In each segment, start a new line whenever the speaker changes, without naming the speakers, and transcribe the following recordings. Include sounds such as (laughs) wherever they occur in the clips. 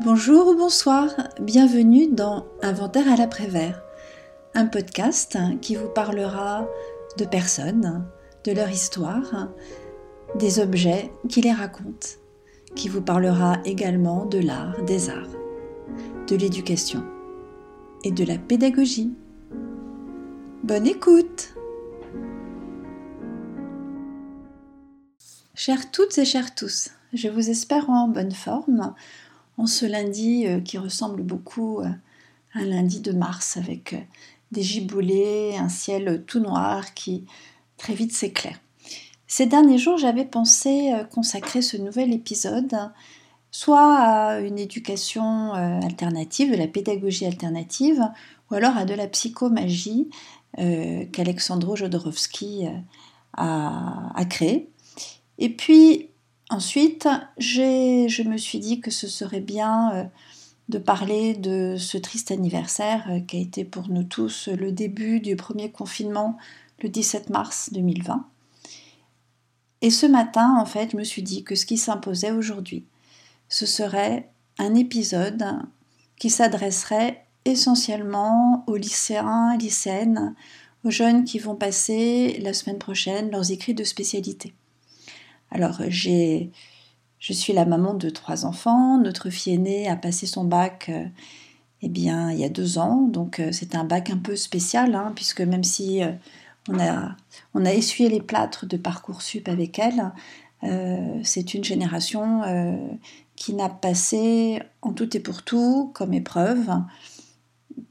Bonjour ou bonsoir, bienvenue dans Inventaire à l'après-vert, un podcast qui vous parlera de personnes, de leur histoire, des objets qui les racontent, qui vous parlera également de l'art, des arts, de l'éducation et de la pédagogie. Bonne écoute Chères toutes et chers tous, je vous espère en bonne forme en ce lundi euh, qui ressemble beaucoup à un lundi de mars avec euh, des giboulées, un ciel tout noir qui très vite s'éclaire. Ces derniers jours, j'avais pensé euh, consacrer ce nouvel épisode soit à une éducation alternative, de la pédagogie alternative, ou alors à de la psychomagie qu'Alexandro Jodorowsky a, a. Et puis, Ensuite, je me suis dit que ce serait bien euh, de parler de ce triste anniversaire euh, qui a été pour nous tous le début du premier confinement le 17 mars 2020. Et ce matin, en fait, je me suis dit que ce qui s'imposait aujourd'hui, ce serait un épisode qui s'adresserait essentiellement aux lycéens, lycéennes, aux jeunes qui vont passer la semaine prochaine leurs écrits de spécialité. Alors, j'ai, je suis la maman de trois enfants. Notre fille aînée a passé son bac euh, eh bien, il y a deux ans. Donc, euh, c'est un bac un peu spécial, hein, puisque même si euh, on, a, on a essuyé les plâtres de Parcoursup avec elle, c'est une génération qui n'a passé en tout et pour tout comme épreuve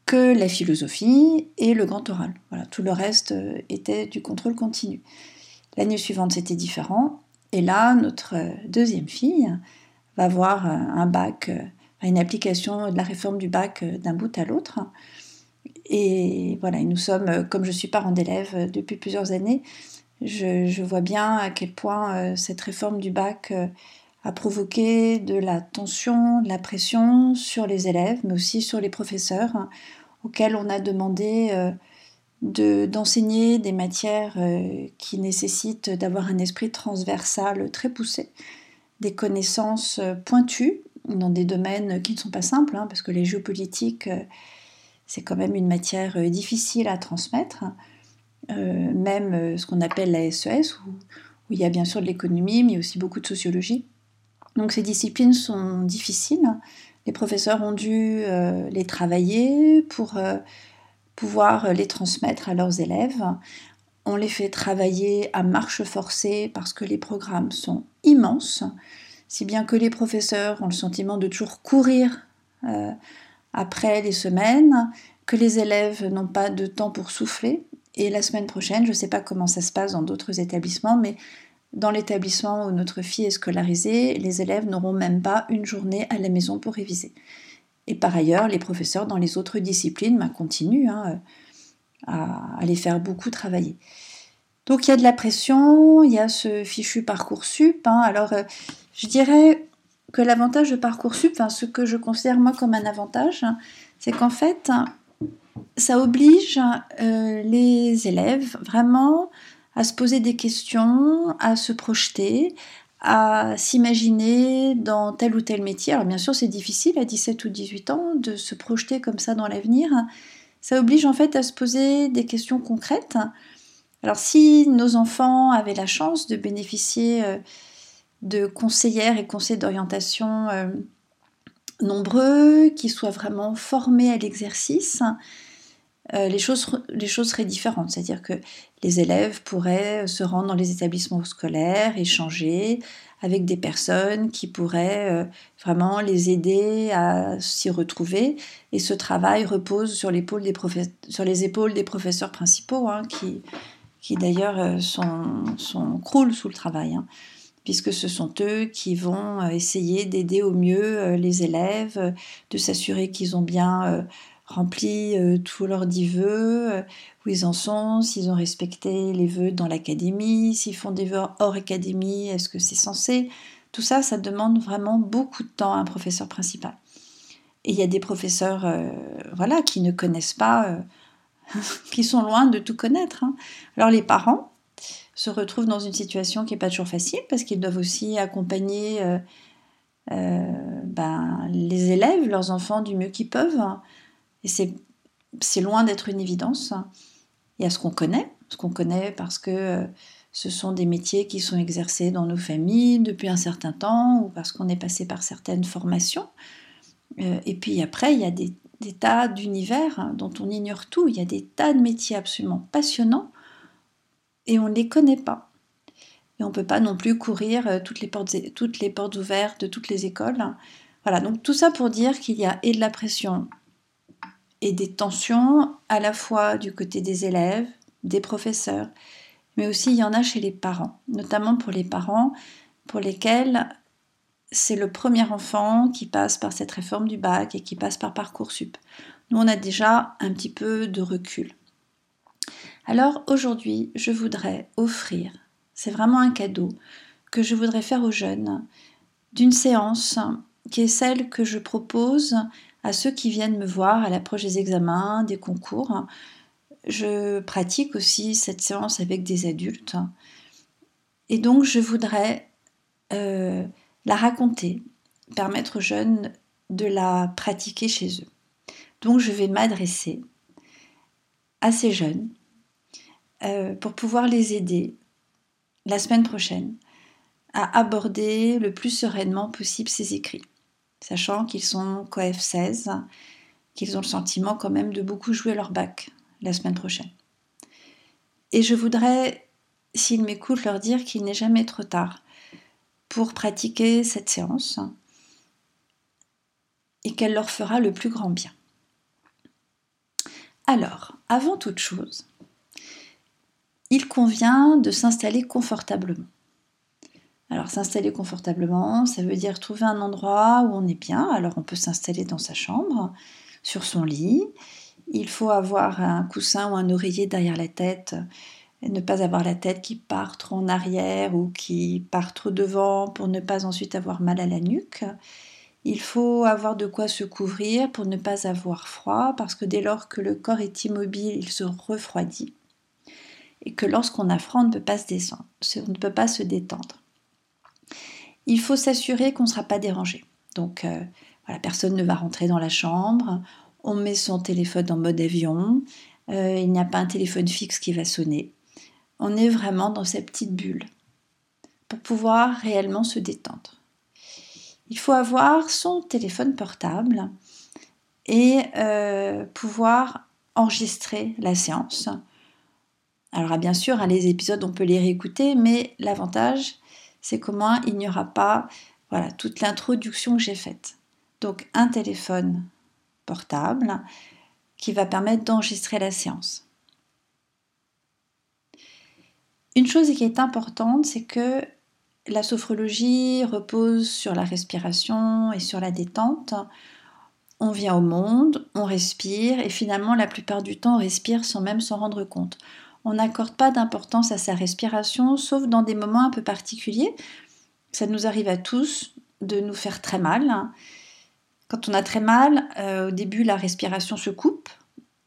que la philosophie et le grand oral. Voilà, tout le reste était du contrôle continu. L'année suivante, c'était différent. Et là, notre deuxième fille va avoir un bac, euh, une application de la réforme du bac euh, d'un bout à l'autre. Et voilà, nous sommes, euh, comme je suis parent d'élève depuis plusieurs années, je, vois bien à quel point cette réforme du bac a provoqué de la tension, de la pression sur les élèves, mais aussi sur les professeurs, hein, auxquels on a demandé d'enseigner des matières euh, qui nécessitent d'avoir un esprit transversal très poussé, des connaissances euh, pointues dans des domaines qui ne sont pas simples, hein, parce que les géopolitiques, euh, c'est quand même une matière difficile à transmettre, même ce qu'on appelle la SES, où, où, il y a bien sûr de l'économie, mais aussi beaucoup de sociologie. Donc ces disciplines sont difficiles. Les professeurs ont dû les travailler pour pouvoir les transmettre à leurs élèves. On les fait travailler à marche forcée parce que les programmes sont immenses, si bien que les professeurs ont le sentiment de toujours courir euh, après les semaines, que les élèves n'ont pas de temps pour souffler. Et la semaine prochaine, je ne sais pas comment ça se passe dans d'autres établissements, mais dans l'établissement où notre fille est scolarisée, les élèves n'auront même pas une journée à la maison pour réviser. Et par ailleurs, les professeurs dans les autres disciplines ben, continuent hein, à, les faire beaucoup travailler. Donc il y a de la pression, il y a ce fichu Parcoursup. Hein. Alors euh, je dirais que l'avantage de Parcoursup, ce que je considère moi comme un avantage, c'est qu'en fait, ça oblige euh, les élèves vraiment à se poser des questions, à se projeter, à s'imaginer dans tel ou tel métier. Alors bien sûr, c'est difficile à 17 ou 18 ans de se projeter comme ça dans l'avenir. Ça oblige en fait à se poser des questions concrètes. Alors si nos enfants avaient la chance de bénéficier euh, de conseillères et conseillers d'orientation euh, nombreux, qui soient vraiment formés à l'exercice, euh, les, choses, les choses seraient différentes. C'est-à-dire que les élèves pourraient se rendre dans les établissements scolaires, échanger avec des personnes qui pourraient euh, vraiment les aider à s'y retrouver. Et ce travail repose sur, des sur les épaules des professeurs principaux, hein, qui, qui d'ailleurs euh, sont, sont, croulent sous le travail. Hein, puisque ce sont eux qui vont essayer d'aider au mieux les élèves, de s'assurer qu'ils ont bien rempli euh, tous leurs dix vœux, euh, où ils en sont, s'ils ont respecté les vœux dans l'académie, s'ils font des vœux hors académie, est-ce que c'est censé? Tout ça, ça demande vraiment beaucoup de temps à un professeur principal. Et il y a des professeurs euh, voilà, qui ne connaissent pas, (laughs) qui sont loin de tout connaître. Hein. Alors les parents se retrouvent dans une situation qui n'est pas toujours facile parce qu'ils doivent aussi accompagner ben, les élèves leurs enfants du mieux qu'ils peuvent. Et c'est loin d'être une évidence. Il y a ce qu'on connaît, ce qu'on connaît parce que euh, ce sont des métiers qui sont exercés dans nos familles depuis un certain temps ou parce qu'on est passé par certaines formations. Euh, et puis après, il y a des, tas d'univers dont on ignore tout. Il y a des tas de métiers absolument passionnants et on ne les connaît pas. Et on ne peut pas non plus courir euh, toutes les, portes, toutes les portes ouvertes de toutes les écoles. Voilà, donc tout ça pour dire qu'il y a et de la pression et des tensions à la fois du côté des élèves, des professeurs, mais aussi il y en a chez les parents, notamment pour les parents pour lesquels c'est le premier enfant qui passe par cette réforme du bac et qui passe par Parcoursup. Nous, on a déjà un petit peu de recul. Alors aujourd'hui, je voudrais offrir, c'est vraiment un cadeau que je voudrais faire aux jeunes, d'une séance qui est celle que je propose à ceux qui viennent me voir à l'approche des examens, des concours. Je pratique aussi cette séance avec des adultes. Et donc je voudrais euh, la raconter, permettre aux jeunes de la pratiquer chez eux. Donc je vais m'adresser à ces jeunes euh, pour pouvoir les aider la semaine prochaine à aborder le plus sereinement possible ces écrits sachant qu'ils sont coef 16, qu'ils ont le sentiment quand même de beaucoup jouer leur bac la semaine prochaine. Et je voudrais, s'ils m'écoutent, leur dire qu'il n'est jamais trop tard pour pratiquer cette séance et qu'elle leur fera le plus grand bien. Alors, avant toute chose, il convient de s'installer confortablement. Alors s'installer confortablement, ça veut dire trouver un endroit où on est bien. Alors on peut s'installer dans sa chambre, sur son lit. Il faut avoir un coussin ou un oreiller derrière la tête ne pas avoir la tête qui part trop en arrière ou qui part trop devant pour ne pas ensuite avoir mal à la nuque. Il faut avoir de quoi se couvrir pour ne pas avoir froid parce que dès lors que le corps est immobile, il se refroidit. Et que lorsqu'on a froid, on ne peut on ne peut pas se détendre il faut s'assurer qu'on ne sera pas dérangé. Donc, euh, voilà, personne ne va rentrer dans la chambre. On met son téléphone en mode avion. Euh, il n'y a pas un téléphone fixe qui va sonner. On est vraiment dans cette petite bulle pour pouvoir réellement se détendre. Il faut avoir son téléphone portable et euh, pouvoir enregistrer la séance. Alors bien sûr, hein, les épisodes, on peut les réécouter, mais l'avantage, c'est comment il n'y aura pas voilà, toute l'introduction que j'ai faite. Donc un téléphone portable qui va permettre d'enregistrer la séance. Une chose qui est importante, c'est que la sophrologie repose sur la respiration et sur la détente. On vient au monde, on respire et finalement la plupart du temps on respire sans même s'en rendre compte on n'accorde pas d'importance à sa respiration, sauf dans des moments un peu particuliers. Ça nous arrive à tous de nous faire très mal. Quand on a très mal, euh, au début, la respiration se coupe,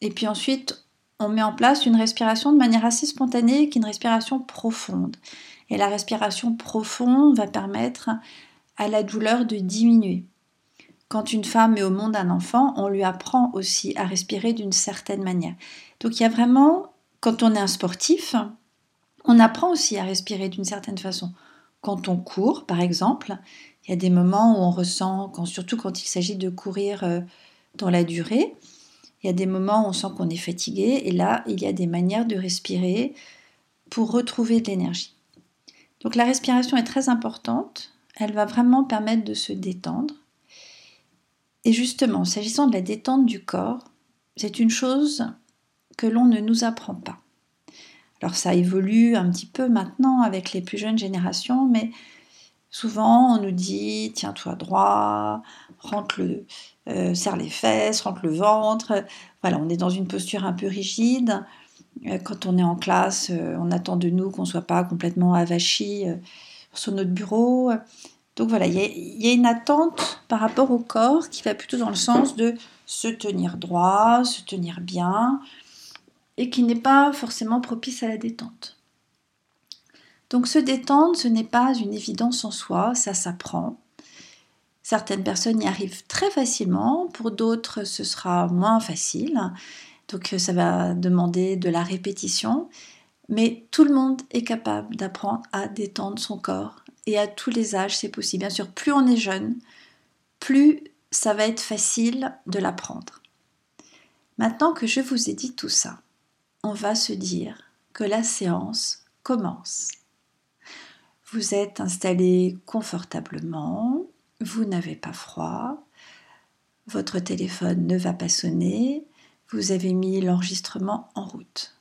et puis ensuite, on met en place une respiration de manière assez spontanée, qui est une respiration profonde. Et la respiration profonde va permettre à la douleur de diminuer. Quand une femme met au monde un enfant, on lui apprend aussi à respirer d'une certaine manière. Donc il y a vraiment quand on est un sportif, on apprend aussi à respirer d'une certaine façon. Quand on court, par exemple, il y a des moments où on ressent, surtout quand il s'agit de courir euh, dans la durée, il y a des moments où on sent qu'on est fatigué, et là, il y a des manières de respirer pour retrouver de l'énergie. Donc la respiration est très importante, elle va vraiment permettre de se détendre. Et justement, s'agissant de la détente du corps, c'est une chose que l'on ne nous apprend pas. Alors ça évolue un petit peu maintenant avec les plus jeunes générations, mais souvent on nous dit tiens-toi droit, rentre le, euh, serre les fesses, rentre le ventre. Voilà, on est dans une posture un peu rigide. Euh, quand on est en classe, euh, on attend de nous qu'on ne soit pas complètement avachi sur notre bureau. Donc voilà, il y, a une attente par rapport au corps qui va plutôt dans le sens de se tenir droit, se tenir bien, et qui n'est pas forcément propice à la détente. Donc se détendre, ce n'est pas une évidence en soi, ça s'apprend. Certaines personnes y arrivent très facilement, pour d'autres ce sera moins facile. Donc ça va demander de la répétition. Mais tout le monde est capable d'apprendre à détendre son corps. Et à tous les âges, c'est possible. Bien sûr, plus on est jeune, plus ça va être facile de l'apprendre. Maintenant que je vous ai dit tout ça, on va se dire que la séance commence. Vous êtes installé confortablement, vous n'avez pas froid, votre téléphone ne va pas sonner, vous avez mis l'enregistrement en route.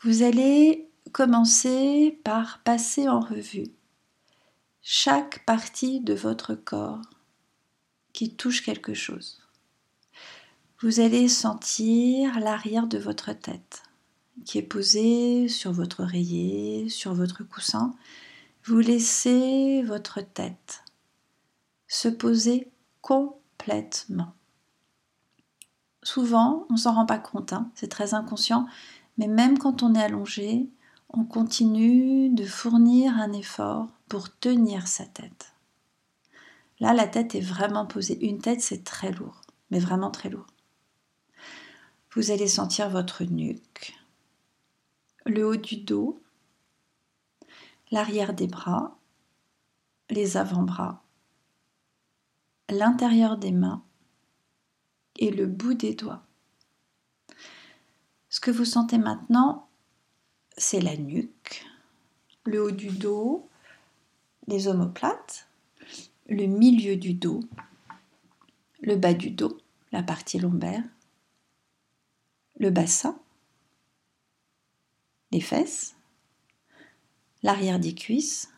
Vous allez commencer par passer en revue chaque partie de votre corps qui touche quelque chose. Vous allez sentir l'arrière de votre tête qui est posée sur votre oreiller, sur votre coussin. Vous laissez votre tête se poser complètement. Souvent, on s'en rend pas compte, hein, c'est très inconscient, mais même quand on est allongé, on continue de fournir un effort pour tenir sa tête. Là, la tête est vraiment posée. Une tête, c'est très lourd, mais vraiment très lourd. Vous allez sentir votre nuque, le haut du dos, l'arrière des bras, les avant-bras, l'intérieur des mains et le bout des doigts. Ce que vous sentez maintenant, c'est la nuque, le haut du dos, les omoplates, le milieu du dos, le bas du dos, la partie lombaire, le bassin, les fesses, l'arrière des cuisses,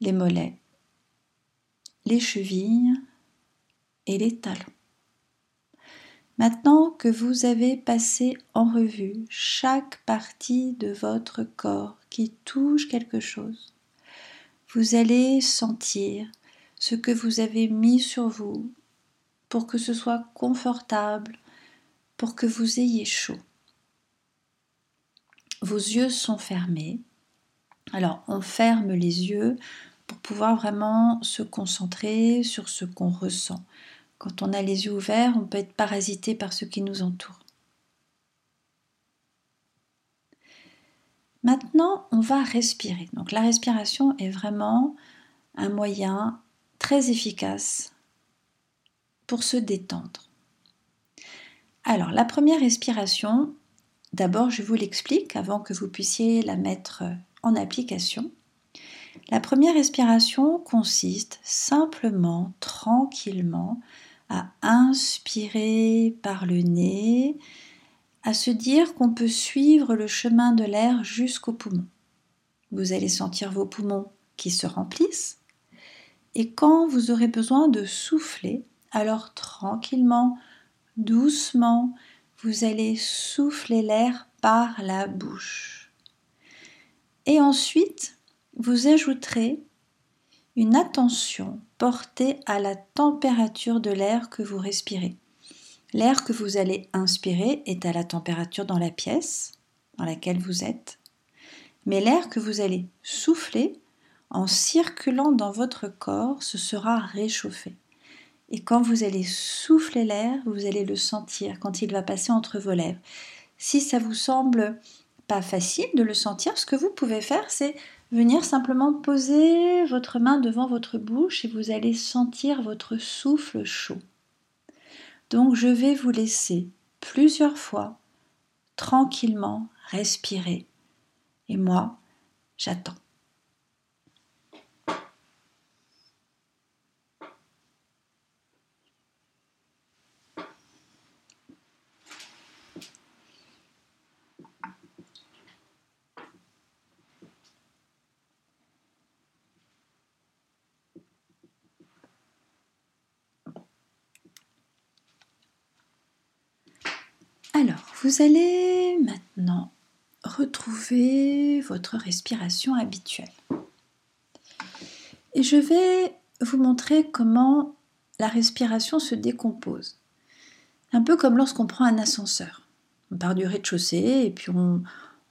les mollets, les chevilles et les talons. Maintenant que vous avez passé en revue chaque partie de votre corps qui touche quelque chose, vous allez sentir ce que vous avez mis sur vous pour que ce soit confortable, pour que vous ayez chaud. Vos yeux sont fermés. Alors on ferme les yeux pour pouvoir vraiment se concentrer sur ce qu'on ressent. Quand on a les yeux ouverts, on peut être parasité par ce qui nous entoure. Maintenant, on va respirer. Donc la respiration est vraiment un moyen très efficace pour se détendre. Alors la première respiration, d'abord je vous l'explique avant que vous puissiez la mettre en application. La première respiration consiste simplement, tranquillement, à inspirer par le nez, à se dire qu'on peut suivre le chemin de l'air jusqu'aux poumons. Vous allez sentir vos poumons qui se remplissent et quand vous aurez besoin de souffler, alors tranquillement, doucement, vous allez souffler l'air par la bouche. Et ensuite, vous ajouterez une attention portée à la température de l'air que vous respirez. L'air que vous allez inspirer est à la température dans la pièce dans laquelle vous êtes, mais l'air que vous allez souffler en circulant dans votre corps, ce sera réchauffé. Et quand vous allez souffler l'air, vous allez le sentir quand il va passer entre vos lèvres. Si ça vous semble pas facile de le sentir, ce que vous pouvez faire, c'est venir simplement poser votre main devant votre bouche et vous allez sentir votre souffle chaud. Donc je vais vous laisser plusieurs fois tranquillement respirer. Et moi, j'attends. Alors, vous allez maintenant retrouver votre respiration habituelle. Et je vais vous montrer comment la respiration se décompose. Un peu comme lorsqu'on prend un ascenseur. On part du rez-de-chaussée et puis on,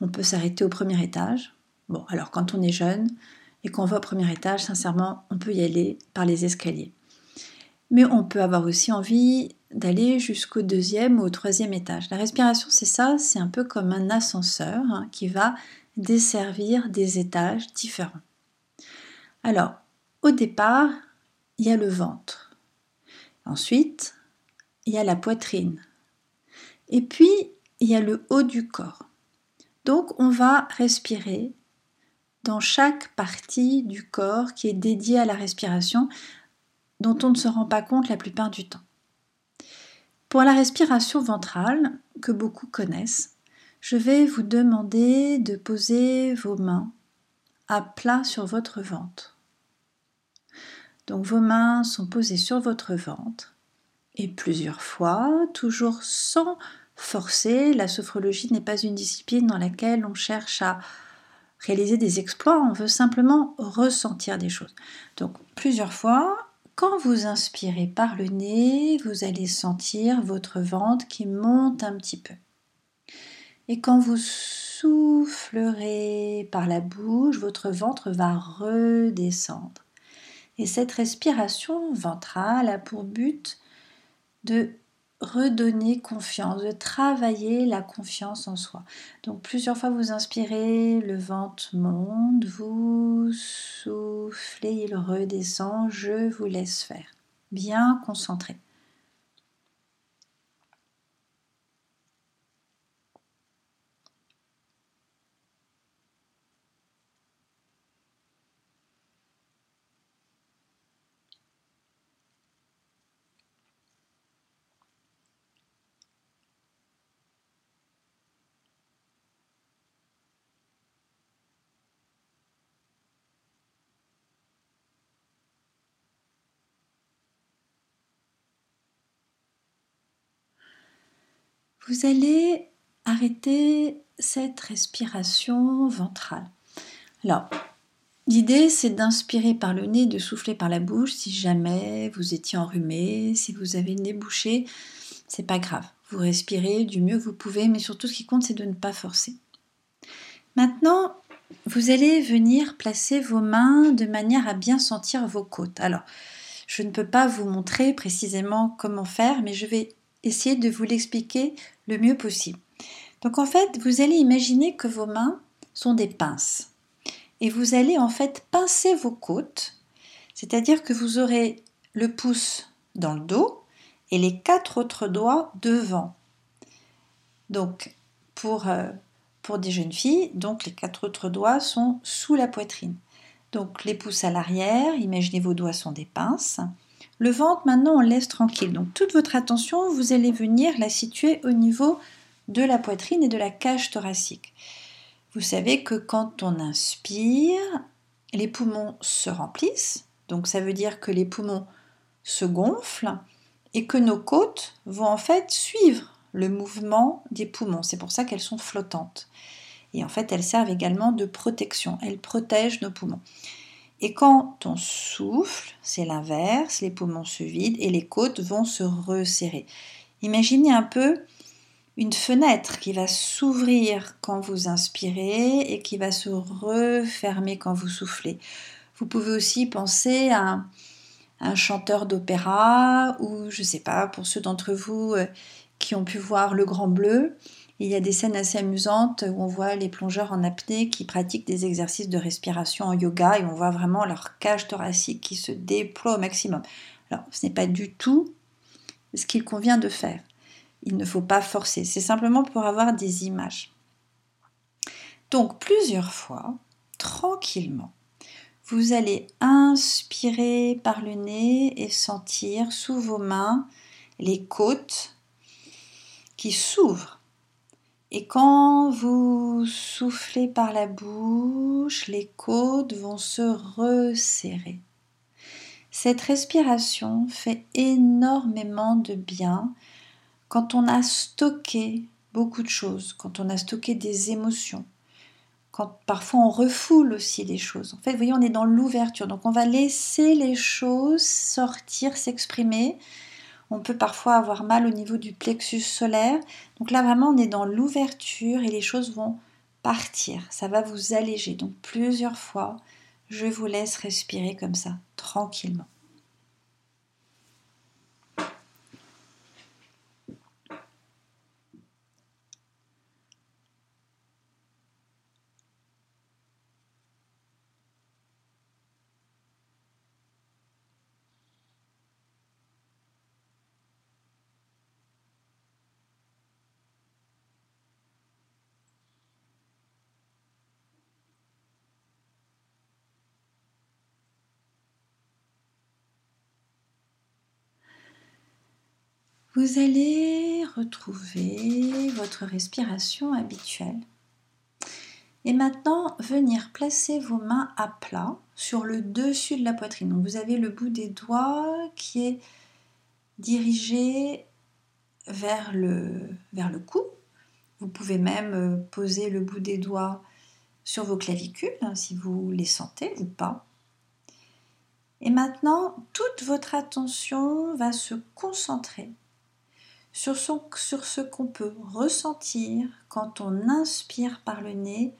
peut s'arrêter au premier étage. Bon, alors quand on est jeune, et qu'on va au premier étage, sincèrement, on peut y aller par les escaliers. Mais on peut avoir aussi envie d'aller jusqu'au deuxième ou au troisième étage. La respiration, c'est ça, c'est un peu comme un ascenseur hein, qui va desservir des étages différents. Alors, au départ, il y a le ventre. Ensuite, il y a la poitrine. Et puis, il y a le haut du corps. Donc, on va respirer dans chaque partie du corps qui est dédiée à la respiration, dont on ne se rend pas compte la plupart du temps. Pour la respiration ventrale, que beaucoup connaissent, je vais vous demander de poser vos mains à plat sur votre ventre. Donc vos mains sont posées sur votre ventre et plusieurs fois, toujours sans forcer. La sophrologie n'est pas une discipline dans laquelle on cherche à réaliser des exploits, on veut simplement ressentir des choses. Donc plusieurs fois, quand vous inspirez par le nez, vous allez sentir votre ventre qui monte un petit peu. Et quand vous soufflerez par la bouche, votre ventre va redescendre. Et cette respiration ventrale a pour but de redonner confiance, de travailler la confiance en soi. Donc plusieurs fois vous inspirez, le ventre monte, vous soufflez, il redescend, je vous laisse faire. Bien concentré. Vous allez arrêter cette respiration ventrale. Alors, l'idée c'est d'inspirer par le nez, de souffler par la bouche. Si jamais vous étiez enrhumé, si vous avez le nez bouché, c'est pas grave. Vous respirez du mieux que vous pouvez, mais surtout ce qui compte c'est de ne pas forcer. Maintenant, vous allez venir placer vos mains de manière à bien sentir vos côtes. Alors, je ne peux pas vous montrer précisément comment faire, mais je vais essayer de vous l'expliquer mieux possible. Donc en fait, vous allez imaginer que vos mains sont des pinces. Et vous allez en fait pincer vos côtes, c'est-à-dire que vous aurez le pouce dans le dos et les quatre autres doigts devant. Donc pour, euh, pour des jeunes filles, donc les quatre autres doigts sont sous la poitrine. Donc les pouces à l'arrière, imaginez vos doigts sont des pinces. Le ventre, maintenant, on laisse tranquille. Donc toute votre attention, vous allez venir la situer au niveau de la poitrine et de la cage thoracique. Vous savez que quand on inspire, les poumons se remplissent. Donc ça veut dire que les poumons se gonflent et que nos côtes vont en fait suivre le mouvement des poumons. C'est pour ça qu'elles sont flottantes. Et en fait, elles servent également de protection. Elles protègent nos poumons. Et quand on souffle, c'est l'inverse, les poumons se vident et les côtes vont se resserrer. Imaginez un peu une fenêtre qui va s'ouvrir quand vous inspirez et qui va se refermer quand vous soufflez. Vous pouvez aussi penser à un, chanteur d'opéra ou je ne sais pas, pour ceux d'entre vous euh, qui ont pu voir Le Grand Bleu, il y a des scènes assez amusantes où on voit les plongeurs en apnée qui pratiquent des exercices de respiration en yoga et on voit vraiment leur cage thoracique qui se déploie au maximum. Alors, ce n'est pas du tout ce qu'il convient de faire. Il ne faut pas forcer, c'est simplement pour avoir des images. Donc, plusieurs fois, tranquillement, vous allez inspirer par le nez et sentir sous vos mains les côtes qui s'ouvrent et quand vous soufflez par la bouche, les côtes vont se resserrer. Cette respiration fait énormément de bien quand on a stocké beaucoup de choses, quand on a stocké des émotions, quand parfois on refoule aussi les choses. En fait, vous voyez, on est dans l'ouverture, donc on va laisser les choses sortir, s'exprimer, on peut parfois avoir mal au niveau du plexus solaire. Donc là, vraiment, on est dans l'ouverture et les choses vont partir. Ça va vous alléger. Donc plusieurs fois, je vous laisse respirer comme ça, tranquillement. Vous allez retrouver votre respiration habituelle. Et maintenant, venir placer vos mains à plat sur le dessus de la poitrine. Donc vous avez le bout des doigts qui est dirigé vers le, vers le cou. Vous pouvez même euh, poser le bout des doigts sur vos clavicules, hein, si vous les sentez ou pas. Et maintenant, toute votre attention va se concentrer sur, ce qu'on peut ressentir quand on inspire par le nez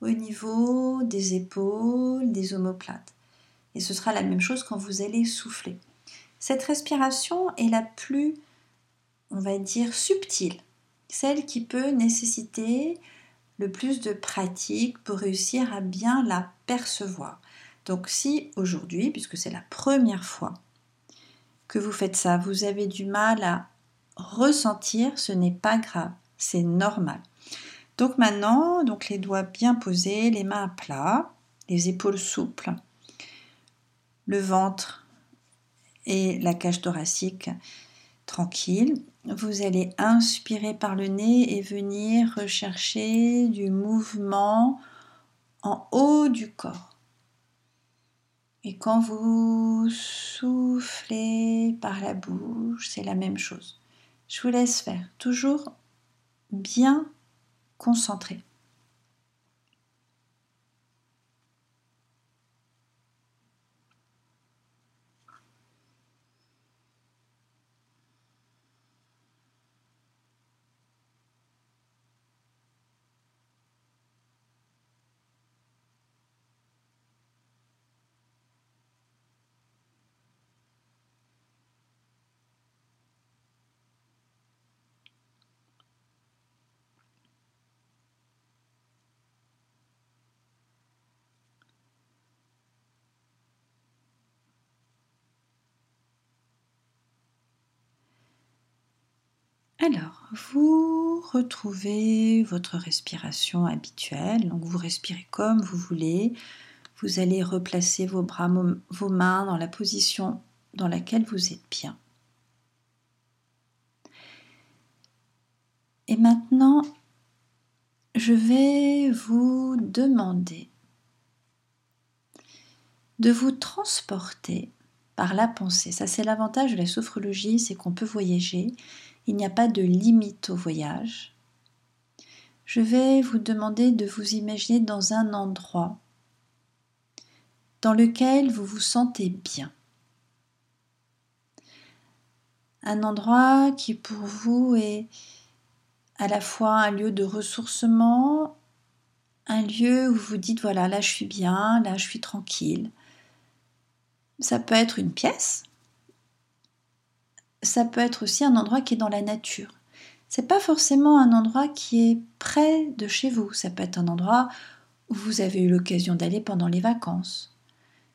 au niveau des épaules, des omoplates. Et ce sera la même chose quand vous allez souffler. Cette respiration est la plus, on va dire, subtile, celle qui peut nécessiter le plus de pratique pour réussir à bien la percevoir. Donc si aujourd'hui, puisque c'est la première fois que vous faites ça, vous avez du mal à ressentir, ce n'est pas grave, c'est normal. Donc maintenant, donc les doigts bien posés, les mains à plat, les épaules souples, le ventre et la cage thoracique tranquille. Vous allez inspirer par le nez et venir rechercher du mouvement en haut du corps. Et quand vous soufflez par la bouche, c'est la même chose. Je vous laisse faire, toujours bien concentré. Alors, vous retrouvez votre respiration habituelle. Donc, vous respirez comme vous voulez. Vous allez replacer vos bras, vos mains dans la position dans laquelle vous êtes bien. Et maintenant, je vais vous demander de vous transporter par la pensée. Ça, c'est l'avantage de la sophrologie, c'est qu'on peut voyager il n'y a pas de limite au voyage. Je vais vous demander de vous imaginer dans un endroit dans lequel vous vous sentez bien. Un endroit qui pour vous est à la fois un lieu de ressourcement, un lieu où vous dites voilà, là je suis bien, là je suis tranquille. Ça peut être une pièce, ça peut être aussi un endroit qui est dans la nature. C'est pas forcément un endroit qui est près de chez vous. Ça peut être un endroit où vous avez eu l'occasion d'aller pendant les vacances.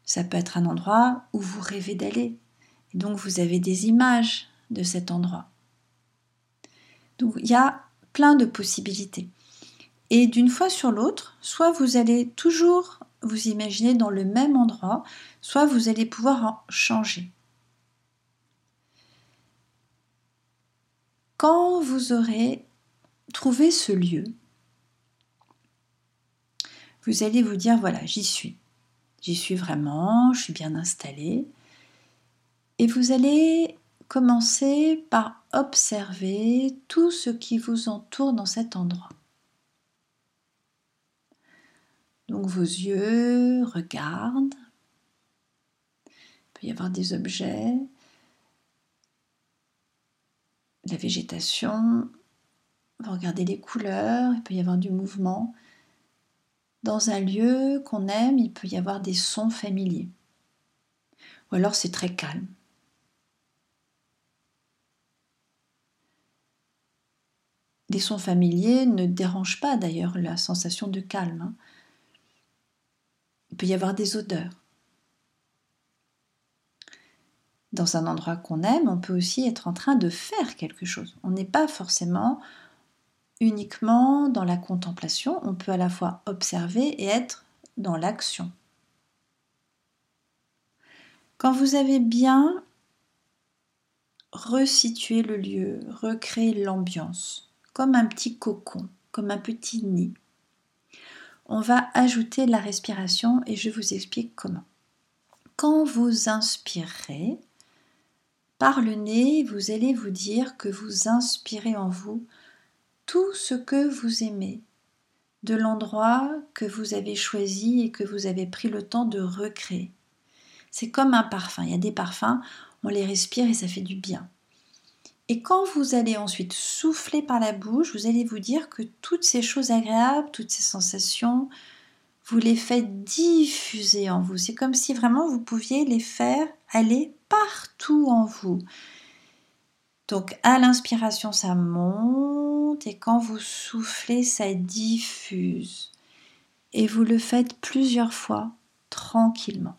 Ça peut être un endroit où vous rêvez d'aller. Donc vous avez des images de cet endroit. Donc il y a plein de possibilités. Et d'une fois sur l'autre, soit vous allez toujours vous imaginer dans le même endroit, soit vous allez pouvoir en changer. Quand vous aurez trouvé ce lieu, vous allez vous dire, voilà, j'y suis. J'y suis vraiment, je suis bien installée. Et vous allez commencer par observer tout ce qui vous entoure dans cet endroit. Donc vos yeux regardent. Il peut y avoir des objets, la végétation, vous regardez les couleurs, il peut y avoir du mouvement. Dans un lieu qu'on aime, il peut y avoir des sons familiers. Ou alors c'est très calme. Les sons familiers ne dérangent pas d'ailleurs la sensation de calme. Hein. Il peut y avoir des odeurs. Dans un endroit qu'on aime, on peut aussi être en train de faire quelque chose. On n'est pas forcément uniquement dans la contemplation, on peut à la fois observer et être dans l'action. Quand vous avez bien resitué le lieu, recréé l'ambiance, comme un petit cocon, comme un petit nid, on va ajouter la respiration et je vous explique comment. Quand vous inspirez, par le nez, vous allez vous dire que vous inspirez en vous tout ce que vous aimez, de l'endroit que vous avez choisi et que vous avez pris le temps de recréer. C'est comme un parfum. Il y a des parfums, on les respire et ça fait du bien. Et quand vous allez ensuite souffler par la bouche, vous allez vous dire que toutes ces choses agréables, toutes ces sensations, vous les faites diffuser en vous. C'est comme si vraiment vous pouviez les faire aller partout en vous. Donc à l'inspiration, ça monte et quand vous soufflez, ça diffuse. Et vous le faites plusieurs fois tranquillement.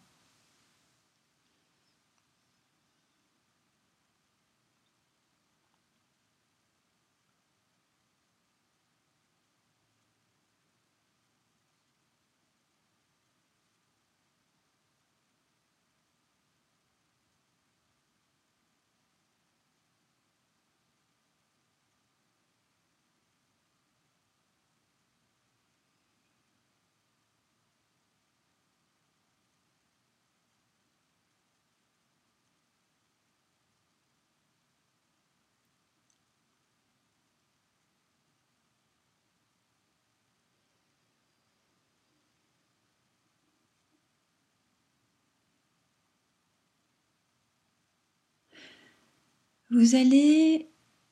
Vous allez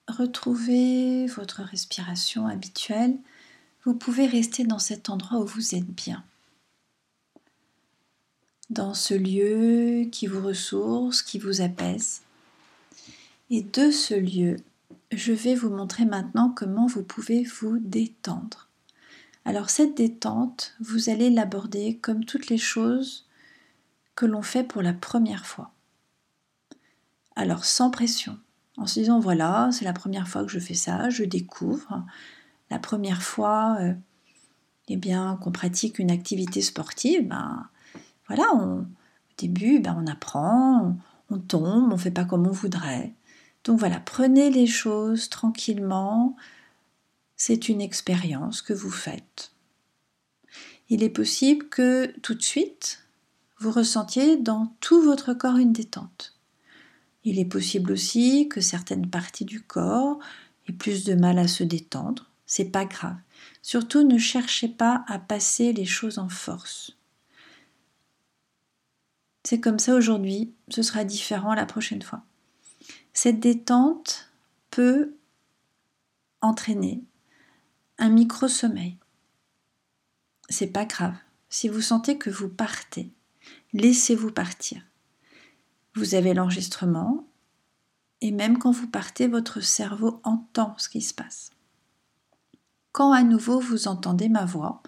retrouver votre respiration habituelle. Vous pouvez rester dans cet endroit où vous êtes bien. Dans ce lieu qui vous ressource, qui vous apaise. Et de ce lieu, je vais vous montrer maintenant comment vous pouvez vous détendre. Alors cette détente, vous allez l'aborder comme toutes les choses que l'on fait pour la première fois. Alors sans pression, en se disant voilà, c'est la première fois que je fais ça, je découvre. La première fois euh, eh bien, qu'on pratique une activité sportive, ben, voilà, au début, ben, on apprend, on, on tombe, on ne fait pas comme on voudrait. Donc voilà, prenez les choses tranquillement. C'est une expérience que vous faites. Il est possible que tout de suite, vous ressentiez dans tout votre corps une détente. Il est possible aussi que certaines parties du corps aient plus de mal à se détendre. C'est pas grave. Surtout ne cherchez pas à passer les choses en force. C'est comme ça aujourd'hui, ce sera différent la prochaine fois. Cette détente peut entraîner un micro-sommeil. C'est pas grave. Si vous sentez que vous partez, laissez-vous partir. Vous avez l'enregistrement et même quand vous partez, votre cerveau entend ce qui se passe. Quand à nouveau vous entendez ma voix,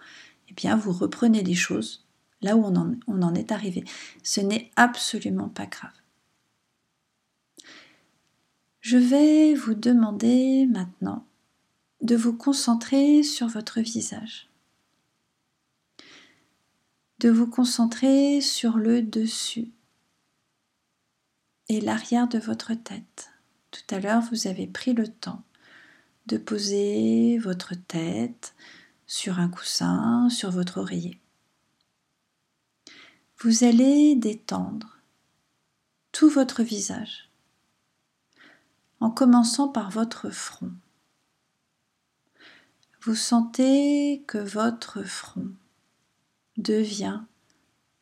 eh bien vous reprenez les choses là où on en, on en est arrivé. Ce n'est absolument pas grave. Je vais vous demander maintenant de vous concentrer sur votre visage, de vous concentrer sur le dessus l'arrière de votre tête. Tout à l'heure, vous avez pris le temps de poser votre tête sur un coussin, sur votre oreiller. Vous allez détendre tout votre visage en commençant par votre front. Vous sentez que votre front devient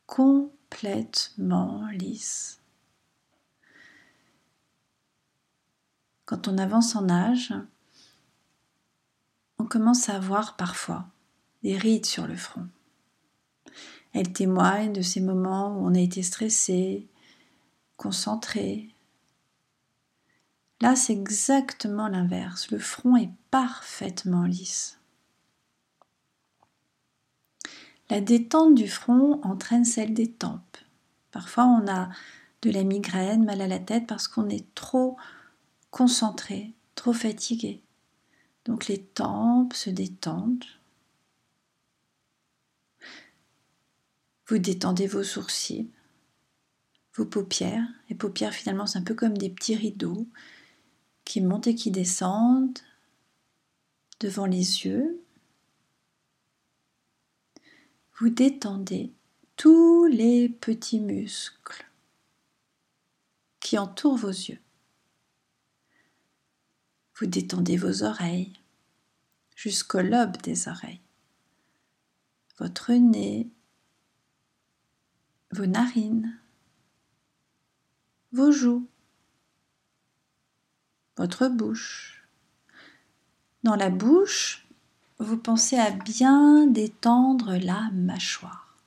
complètement lisse. Quand on avance en âge, on commence à avoir parfois des rides sur le front. Elle témoigne de ces moments où on a été stressé, concentré. Là, c'est exactement l'inverse. Le front est parfaitement lisse. La détente du front entraîne celle des tempes. Parfois, on a de la migraine, mal à la tête parce qu'on est trop concentré, trop fatigué. Donc les tempes se détendent. Vous détendez vos sourcils, vos paupières. Les paupières, finalement, c'est un peu comme des petits rideaux qui montent et qui descendent devant les yeux. Vous détendez tous les petits muscles qui entourent vos yeux. Vous détendez vos oreilles jusqu'au lobe des oreilles, votre nez, vos narines, vos joues, votre bouche. Dans la bouche, vous pensez à bien détendre la mâchoire.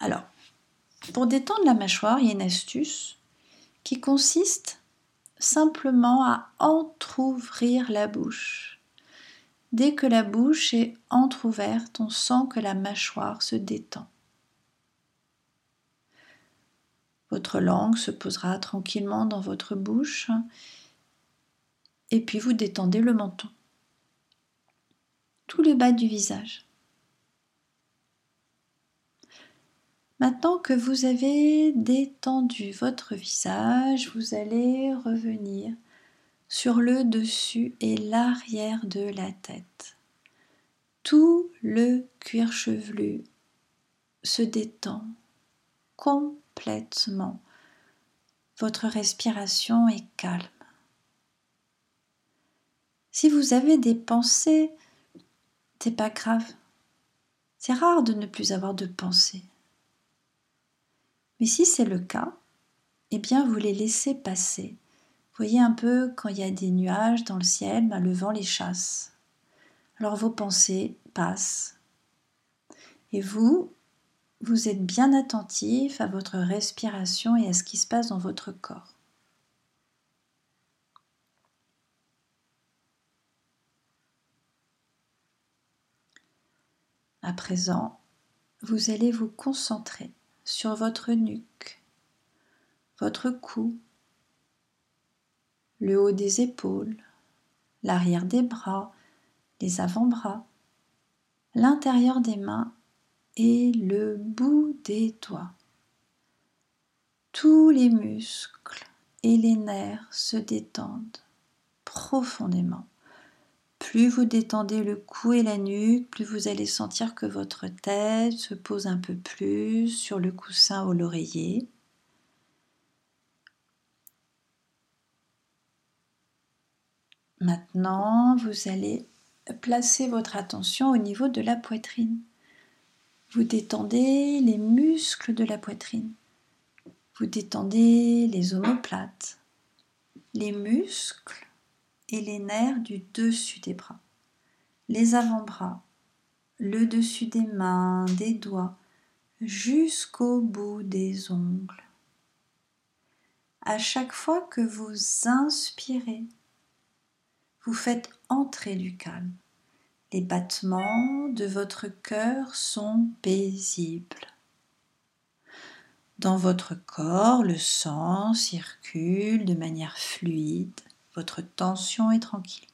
Alors, pour détendre la mâchoire, il y a une astuce qui consiste simplement à entr'ouvrir la bouche. Dès que la bouche est entr'ouverte, on sent que la mâchoire se détend. Votre langue se posera tranquillement dans votre bouche et puis vous détendez le menton, tout le bas du visage. Maintenant que vous avez détendu votre visage, vous allez revenir sur le dessus et l'arrière de la tête. Tout le cuir chevelu se détend complètement. Votre respiration est calme. Si vous avez des pensées, c'est pas grave. C'est rare de ne plus avoir de pensées. Mais si c'est le cas, eh bien vous les laissez passer. Voyez un peu quand il y a des nuages dans le ciel, ben, le vent les chasse. Alors vos pensées passent. Et vous, vous êtes bien attentif à votre respiration et à ce qui se passe dans votre corps. À présent, vous allez vous concentrer sur votre nuque, votre cou, le haut des épaules, l'arrière des bras, les avant-bras, l'intérieur des mains et le bout des doigts. Tous les muscles et les nerfs se détendent profondément. Plus vous détendez le cou et la nuque, plus vous allez sentir que votre tête se pose un peu plus sur le coussin ou l'oreiller. Maintenant, vous allez placer votre attention au niveau de la poitrine. Vous détendez les muscles de la poitrine. Vous détendez les omoplates, les muscles et les nerfs du dessus des bras, les avant-bras, le dessus des mains, des doigts, jusqu'au bout des ongles. À chaque fois que vous inspirez, vous faites entrer du calme. Les battements de votre cœur sont paisibles. Dans votre corps, le sang circule de manière fluide votre tension est tranquille.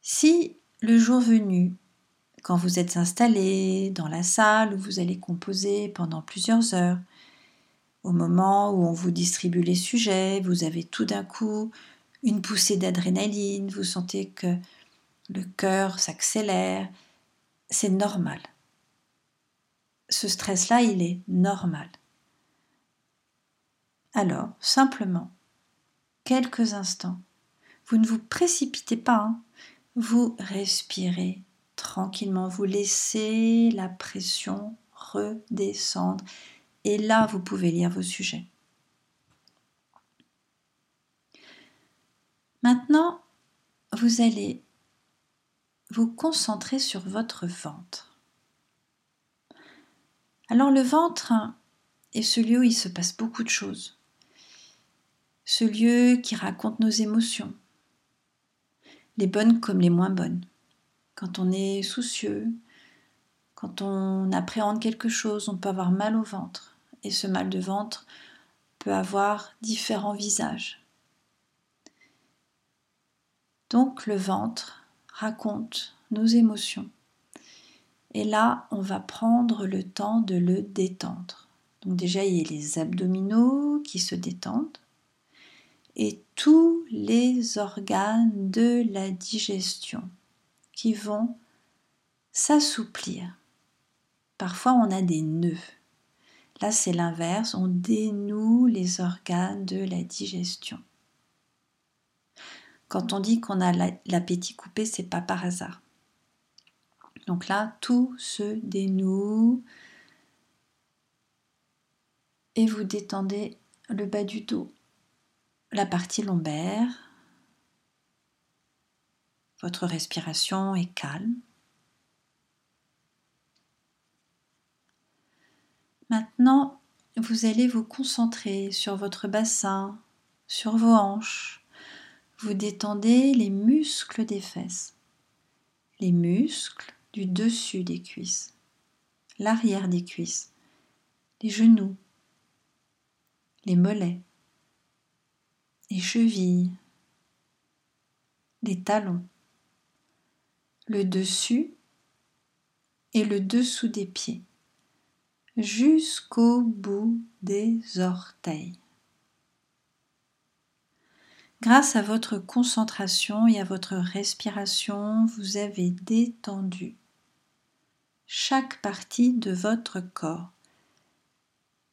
Si le jour venu, quand vous êtes installé dans la salle où vous allez composer pendant plusieurs heures, au moment où on vous distribue les sujets, vous avez tout d'un coup une poussée d'adrénaline, vous sentez que le cœur s'accélère, c'est normal. Ce stress-là, il est normal. Alors, simplement, quelques instants, vous ne vous précipitez pas, hein. vous respirez tranquillement, vous laissez la pression redescendre et là, vous pouvez lire vos sujets. Maintenant, vous allez vous concentrer sur votre ventre. Alors le ventre est ce lieu où il se passe beaucoup de choses. Ce lieu qui raconte nos émotions, les bonnes comme les moins bonnes. Quand on est soucieux, quand on appréhende quelque chose, on peut avoir mal au ventre. Et ce mal de ventre peut avoir différents visages. Donc le ventre raconte nos émotions. Et là, on va prendre le temps de le détendre. Donc déjà, il y a les abdominaux qui se détendent et tous les organes de la digestion qui vont s'assouplir. Parfois, on a des nœuds. Là, c'est l'inverse, on dénoue les organes de la digestion. Quand on dit qu'on a l'appétit coupé, c'est pas par hasard. Donc là, tout se dénoue et vous détendez le bas du dos, la partie lombaire. Votre respiration est calme. Maintenant, vous allez vous concentrer sur votre bassin, sur vos hanches. Vous détendez les muscles des fesses, les muscles du dessus des cuisses, l'arrière des cuisses, les genoux, les mollets, les chevilles, les talons, le dessus et le dessous des pieds jusqu'au bout des orteils. Grâce à votre concentration et à votre respiration, vous avez détendu chaque partie de votre corps.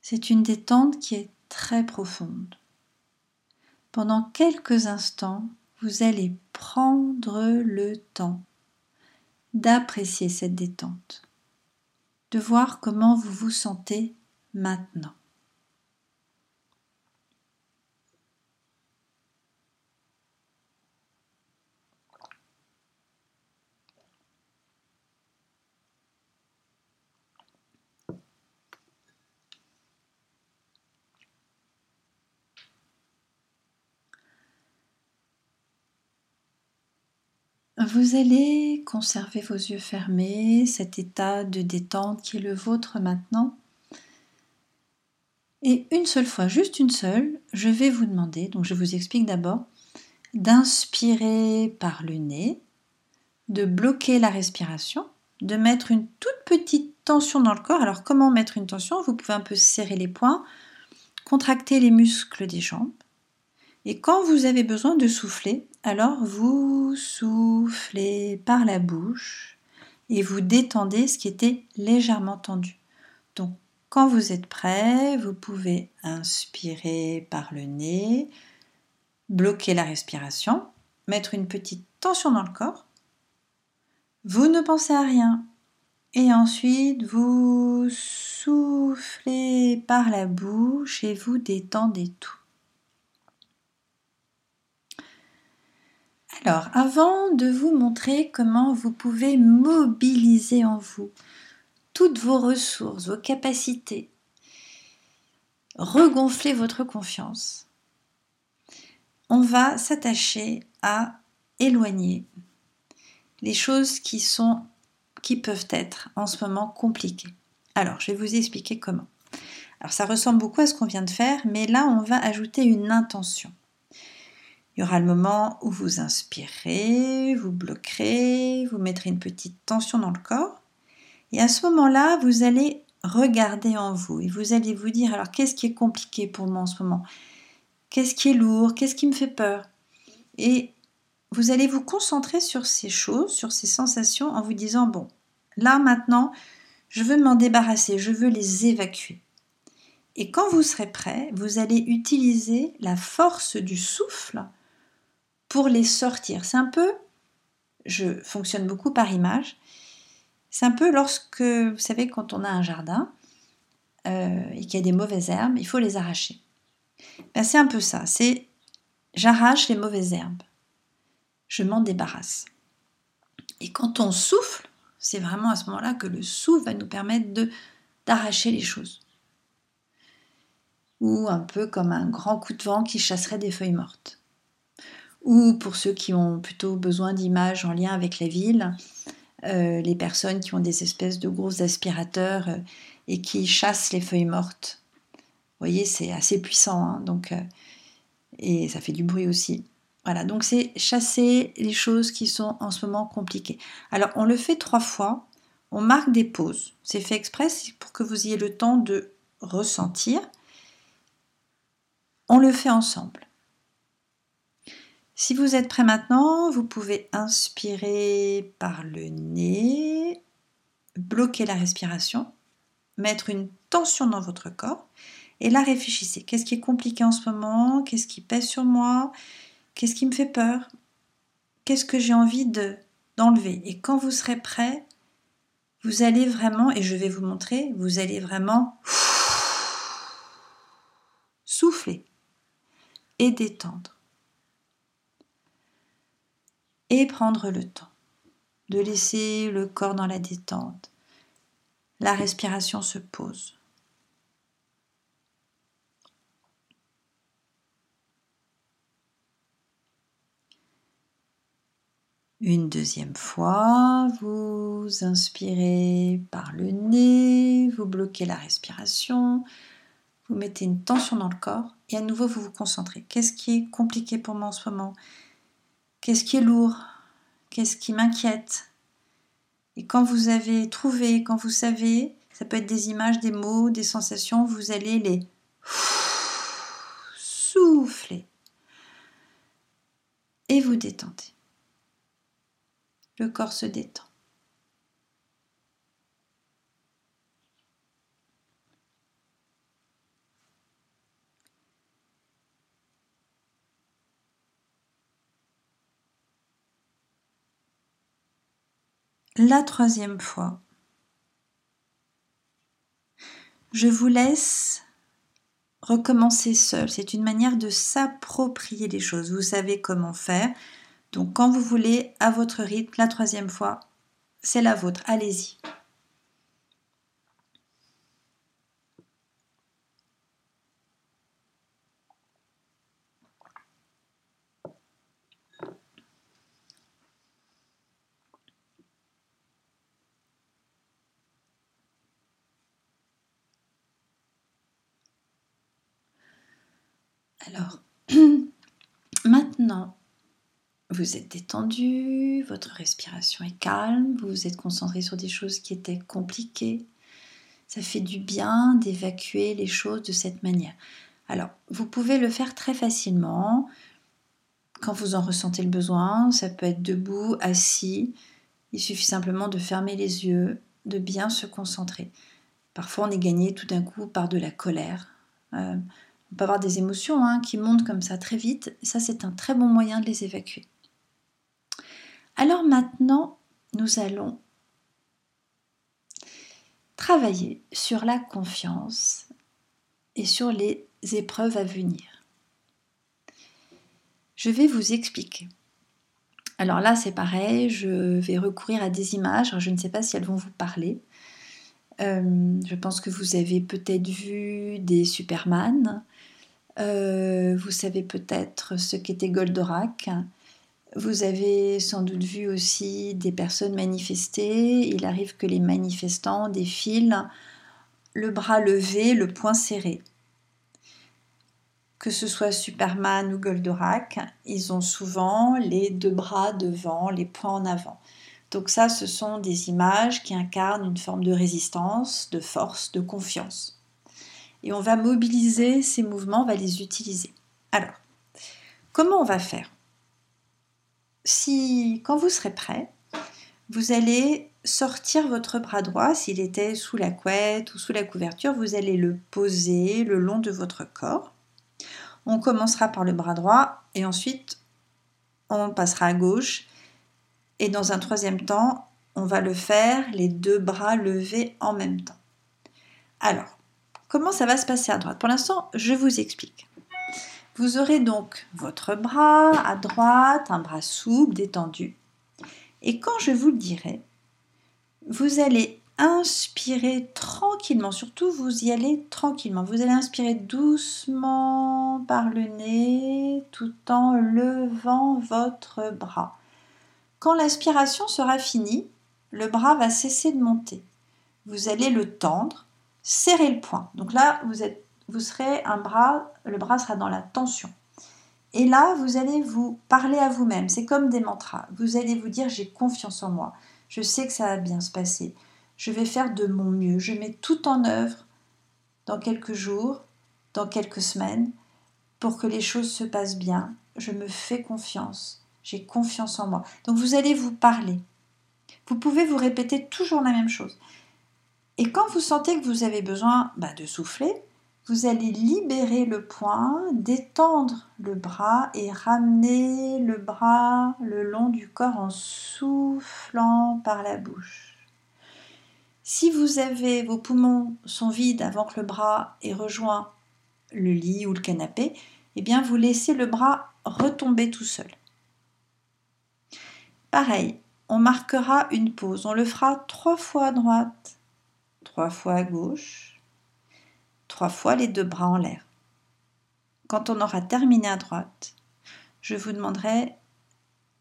C'est une détente qui est très profonde. Pendant quelques instants, vous allez prendre le temps d'apprécier cette détente de voir comment vous vous sentez maintenant. Vous allez conserver vos yeux fermés, cet état de détente qui est le vôtre maintenant. Et une seule fois, juste une seule, je vais vous demander, donc je vous explique d'abord, d'inspirer par le nez, de bloquer la respiration, de mettre une toute petite tension dans le corps. Alors comment mettre une tension? Vous pouvez un peu serrer les poings, contracter les muscles des jambes. Et quand vous avez besoin de souffler, alors vous soufflez par la bouche et vous détendez ce qui était légèrement tendu. Donc quand vous êtes prêt, vous pouvez inspirer par le nez, bloquer la respiration, mettre une petite tension dans le corps. Vous ne pensez à rien. Et ensuite, vous soufflez par la bouche et vous détendez tout. Alors, avant de vous montrer comment vous pouvez mobiliser en vous toutes vos ressources, vos capacités, regonfler votre confiance, on va s'attacher à éloigner les choses qui sont qui peuvent être en ce moment compliquées. Alors, je vais vous expliquer comment. Alors, ça ressemble beaucoup à ce qu'on vient de faire, mais là, on va ajouter une intention. Il y aura le moment où vous inspirez, vous bloquerez, vous mettrez une petite tension dans le corps. Et à ce moment-là, vous allez regarder en vous et vous allez vous dire alors qu'est-ce qui est compliqué pour moi en ce moment? Qu'est-ce qui est lourd? Qu'est-ce qui me fait peur? Et vous allez vous concentrer sur ces choses, sur ces sensations en vous disant bon, là maintenant, je veux m'en débarrasser, je veux les évacuer. Et quand vous serez prêt, vous allez utiliser la force du souffle pour les sortir. C'est un peu, je fonctionne beaucoup par image, c'est un peu lorsque, vous savez, quand on a un jardin euh, et qu'il y a des mauvaises herbes, il faut les arracher. Ben, c'est un peu ça, c'est j'arrache les mauvaises herbes, je m'en débarrasse. Et quand on souffle, c'est vraiment à ce moment-là que le souffle va nous permettre d'arracher les choses. Ou un peu comme un grand coup de vent qui chasserait des feuilles mortes. Ou pour ceux qui ont plutôt besoin d'images en lien avec la ville, euh, les personnes qui ont des espèces de gros aspirateurs euh, et qui chassent les feuilles mortes. Vous voyez, c'est assez puissant, hein, donc, euh, et ça fait du bruit aussi. Voilà, donc c'est chasser les choses qui sont en ce moment compliquées. Alors, on le fait trois fois. On marque des pauses. C'est fait exprès pour que vous ayez le temps de ressentir. On le fait ensemble. Si vous êtes prêt maintenant, vous pouvez inspirer par le nez, bloquer la respiration, mettre une tension dans votre corps et là réfléchissez. Qu'est-ce qui est compliqué en ce moment? Qu'est-ce qui pèse sur moi? Qu'est-ce qui me fait peur? Qu'est-ce que j'ai envie de d'enlever? Et quand vous serez prêt, vous allez vraiment, et je vais vous montrer, vous allez vraiment souffler et détendre et prendre le temps de laisser le corps dans la détente. La respiration se pose. Une deuxième fois, vous inspirez par le nez, vous bloquez la respiration, vous mettez une tension dans le corps et à nouveau vous vous concentrez. Qu'est-ce qui est compliqué pour moi en ce moment? Qu'est-ce qui est lourd? Qu'est-ce qui m'inquiète? Et quand vous avez trouvé, quand vous savez, ça peut être des images, des mots, des sensations, vous allez les souffler et vous détendez. Le corps se détend. La troisième fois. Je vous laisse recommencer seul. C'est une manière de s'approprier les choses. Vous savez comment faire. Donc quand vous voulez, à votre rythme, la troisième fois, c'est la vôtre. Allez-y. Alors, (clears throat) maintenant, vous êtes détendu, votre respiration est calme, vous vous êtes concentré sur des choses qui étaient compliquées. Ça fait du bien d'évacuer les choses de cette manière. Alors, vous pouvez le faire très facilement quand vous en ressentez le besoin. Ça peut être debout, assis. Il suffit simplement de fermer les yeux, de bien se concentrer. Parfois, on est gagné tout d'un coup par de la colère. Euh, on peut avoir des émotions hein, qui montent comme ça très vite. Ça, c'est un très bon moyen de les évacuer. Alors maintenant, nous allons travailler sur la confiance et sur les épreuves à venir. Je vais vous expliquer. Alors là, c'est pareil, je vais recourir à des images. je ne sais pas si elles vont vous parler. Euh, je pense que vous avez peut-être vu des Superman, euh, vous savez peut-être ce qu'était Goldorak. Vous avez sans doute vu aussi des personnes manifester. Il arrive que les manifestants défilent le bras levé, le poing serré. Que ce soit Superman ou Goldorak, ils ont souvent les deux bras devant, les poings en avant. Donc ça, ce sont des images qui incarnent une forme de résistance, de force, de confiance et on va mobiliser ces mouvements, on va les utiliser. Alors, comment on va faire? Si, quand vous serez prêt, vous allez sortir votre bras droit, s'il était sous la couette ou sous la couverture, vous allez le poser le long de votre corps. On commencera par le bras droit et ensuite on passera à gauche. Et dans un troisième temps, on va le faire les deux bras levés en même temps. Alors, Comment ça va se passer à droite? Pour l'instant, je vous explique. Vous aurez donc votre bras à droite, un bras souple, détendu. Et quand je vous le dirai, vous allez inspirer tranquillement, surtout vous y allez tranquillement. Vous allez inspirer doucement par le nez tout en levant votre bras. Quand l'inspiration sera finie, le bras va cesser de monter. Vous allez le tendre, serrer le poing. Donc là, vous, êtes, vous serez un bras, le bras sera dans la tension. Et là, vous allez vous parler à vous-même. C'est comme des mantras. Vous allez vous dire j'ai confiance en moi. Je sais que ça va bien se passer. Je vais faire de mon mieux. Je mets tout en œuvre dans quelques jours, dans quelques semaines, pour que les choses se passent bien. Je me fais confiance. J'ai confiance en moi. Donc vous allez vous parler. Vous pouvez vous répéter toujours la même chose. Et quand vous sentez que vous avez besoin bah, de souffler, vous allez libérer le poing, détendre le bras et ramener le bras le long du corps en soufflant par la bouche. Si vous avez vos poumons sont vides avant que le bras ait rejoint le lit ou le canapé, eh bien vous laissez le bras retomber tout seul. Pareil, on marquera une pause. On le fera trois fois à droite, trois fois à gauche, trois fois les deux bras en l'air. Quand on aura terminé à droite, je vous demanderai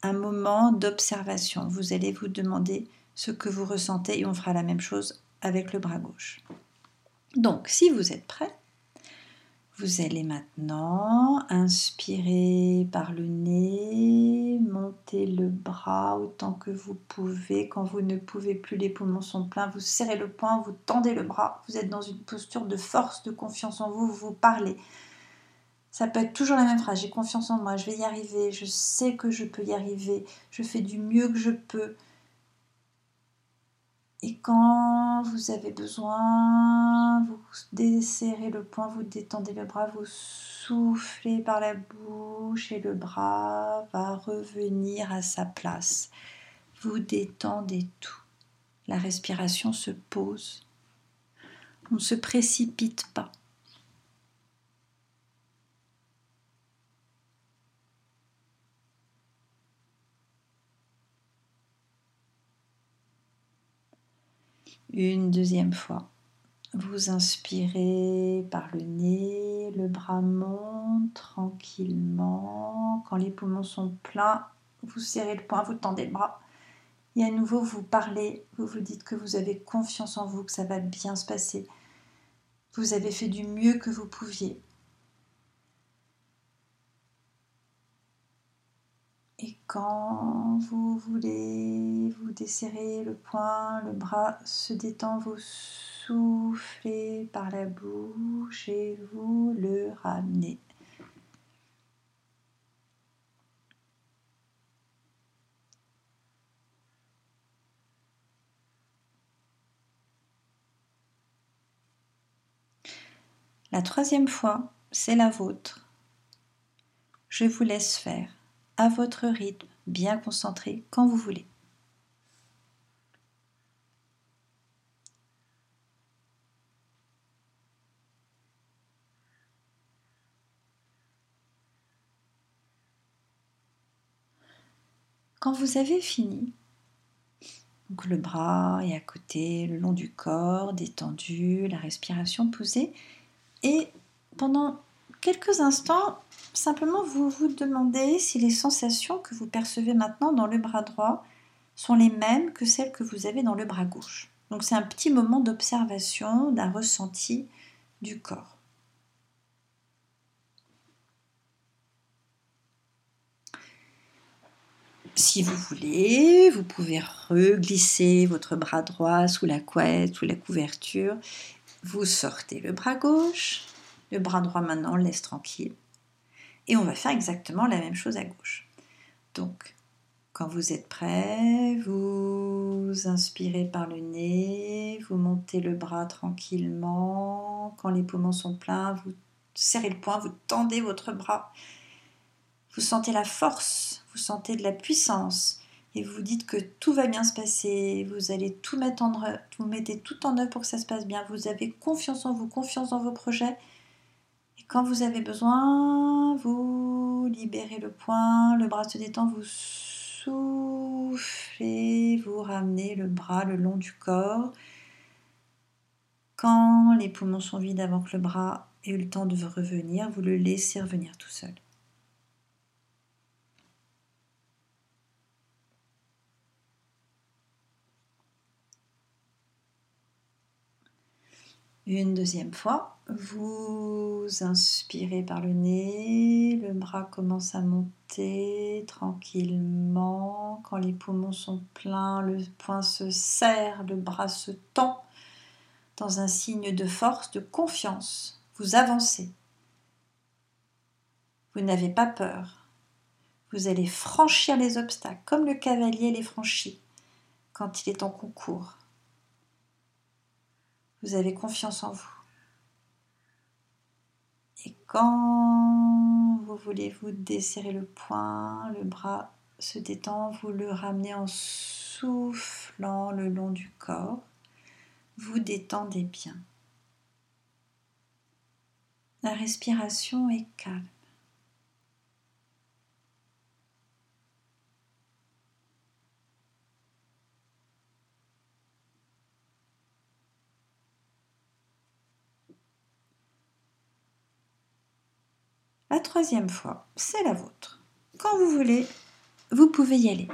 un moment d'observation. Vous allez vous demander ce que vous ressentez et on fera la même chose avec le bras gauche. Donc, si vous êtes prêt, vous allez maintenant inspirer par le nez, monter le bras autant que vous pouvez. Quand vous ne pouvez plus, les poumons sont pleins, vous serrez le poing, vous tendez le bras. Vous êtes dans une posture de force, de confiance en vous, vous, vous parlez. Ça peut être toujours la même phrase, j'ai confiance en moi, je vais y arriver, je sais que je peux y arriver, je fais du mieux que je peux. Et quand vous avez besoin, vous desserrez le poing, vous détendez le bras, vous soufflez par la bouche et le bras va revenir à sa place. Vous détendez tout. La respiration se pose. On ne se précipite pas. Une deuxième fois. Vous inspirez par le nez, le bras monte tranquillement. Quand les poumons sont pleins, vous serrez le poing, vous tendez le bras. Et à nouveau, vous parlez, vous vous dites que vous avez confiance en vous, que ça va bien se passer. Vous avez fait du mieux que vous pouviez. Et quand vous voulez vous desserrer le poing, le bras se détend, vous soufflez par la bouche et vous le ramenez. La troisième fois, c'est la vôtre. Je vous laisse faire à votre rythme, bien concentré quand vous voulez. Quand vous avez fini, le bras est à côté, le long du corps, détendu, la respiration posée, et pendant quelques instants, simplement vous vous demandez si les sensations que vous percevez maintenant dans le bras droit sont les mêmes que celles que vous avez dans le bras gauche. Donc c'est un petit moment d'observation, d'un ressenti du corps. Si vous voulez, vous pouvez reglisser votre bras droit sous la couette, sous la couverture. Vous sortez le bras gauche, le bras droit maintenant, on le laisse tranquille. Et on va faire exactement la même chose à gauche. Donc, quand vous êtes prêt, vous inspirez par le nez, vous montez le bras tranquillement. Quand les poumons sont pleins, vous serrez le poing, vous tendez votre bras. Vous sentez la force, vous sentez de la puissance et vous dites que tout va bien se passer, vous allez tout mettre en œuvre, vous mettez tout en œuvre pour que ça se passe bien, vous avez confiance en vous, confiance dans vos projets quand vous avez besoin, vous libérez le poing, le bras se détend, vous soufflez, vous ramenez le bras le long du corps. Quand les poumons sont vides avant que le bras ait eu le temps de revenir, vous le laissez revenir tout seul. Une deuxième fois, vous inspirez par le nez, le bras commence à monter tranquillement. Quand les poumons sont pleins, le poing se serre, le bras se tend dans un signe de force, de confiance. Vous avancez. Vous n'avez pas peur. Vous allez franchir les obstacles comme le cavalier les franchit quand il est en concours. Vous avez confiance en vous. Et quand vous voulez vous desserrer le poing, le bras se détend, vous le ramenez en soufflant le long du corps. Vous détendez bien. La respiration est calme. La troisième fois, c'est la vôtre. Quand vous voulez, vous pouvez y aller.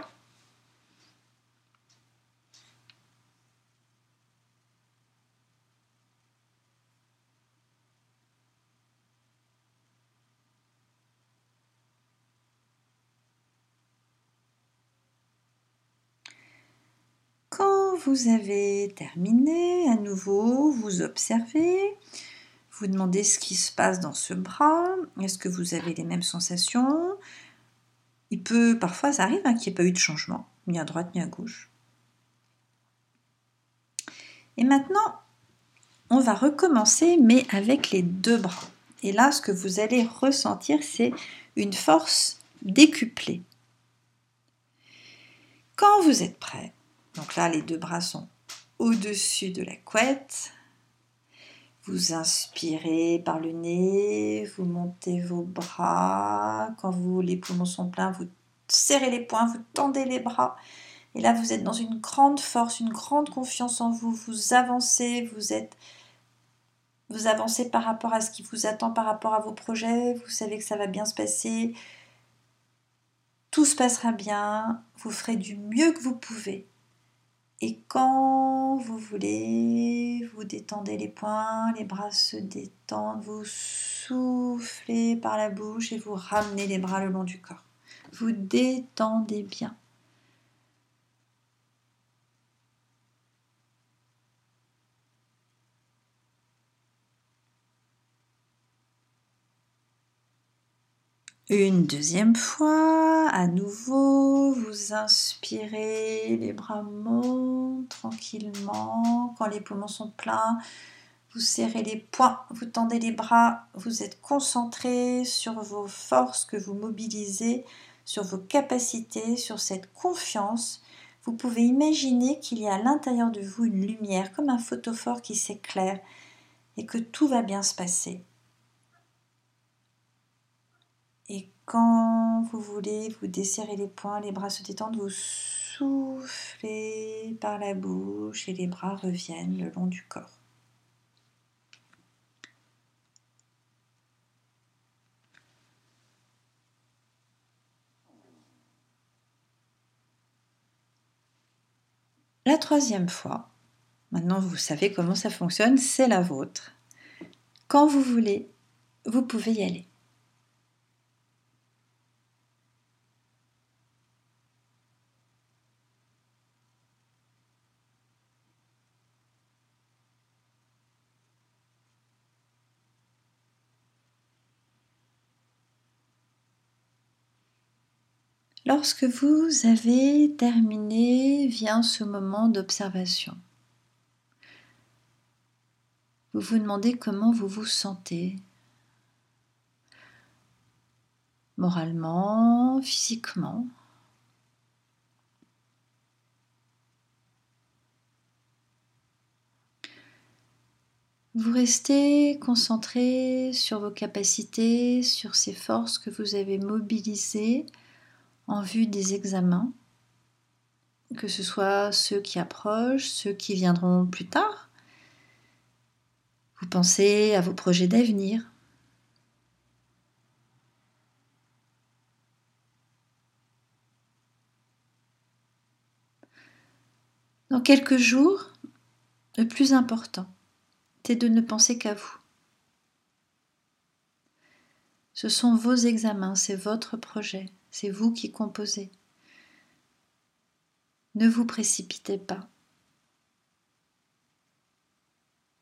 Quand vous avez terminé, à nouveau, vous observez, vous demandez ce qui se passe dans ce bras. Est-ce que vous avez les mêmes sensations? Il peut, parfois, ça arrive hein, qu'il n'y ait pas eu de changement, ni à droite ni à gauche. Et maintenant, on va recommencer, mais avec les deux bras. Et là, ce que vous allez ressentir, c'est une force décuplée. Quand vous êtes prêt, donc là, les deux bras sont au-dessus de la couette, vous inspirez par le nez, vous montez vos bras. Quand vous, les poumons sont pleins, vous serrez les poings, vous tendez les bras. Et là, vous êtes dans une grande force, une grande confiance en vous. Vous avancez, vous êtes, vous avancez par rapport à ce qui vous attend, par rapport à vos projets. Vous savez que ça va bien se passer. Tout se passera bien. Vous ferez du mieux que vous pouvez. Et quand vous voulez, vous détendez les poings, les bras se détendent, vous soufflez par la bouche et vous ramenez les bras le long du corps. Vous détendez bien. Une deuxième fois, à nouveau, vous inspirez, les bras montent tranquillement. Quand les poumons sont pleins, vous serrez les poings, vous tendez les bras, vous êtes concentré sur vos forces que vous mobilisez, sur vos capacités, sur cette confiance. Vous pouvez imaginer qu'il y a à l'intérieur de vous une lumière, comme un photophore qui s'éclaire, et que tout va bien se passer. Et quand vous voulez, vous desserrez les poings, les bras se détendent, vous soufflez par la bouche et les bras reviennent le long du corps. La troisième fois, maintenant vous savez comment ça fonctionne, c'est la vôtre. Quand vous voulez, vous pouvez y aller. Lorsque vous avez terminé, vient ce moment d'observation. Vous vous demandez comment vous vous sentez, moralement, physiquement. Vous restez concentré sur vos capacités, sur ces forces que vous avez mobilisées en vue des examens, que ce soit ceux qui approchent, ceux qui viendront plus tard. Vous pensez à vos projets d'avenir. Dans quelques jours, le plus important, c'est de ne penser qu'à vous. Ce sont vos examens, c'est votre projet, c'est vous qui composez. Ne vous précipitez pas.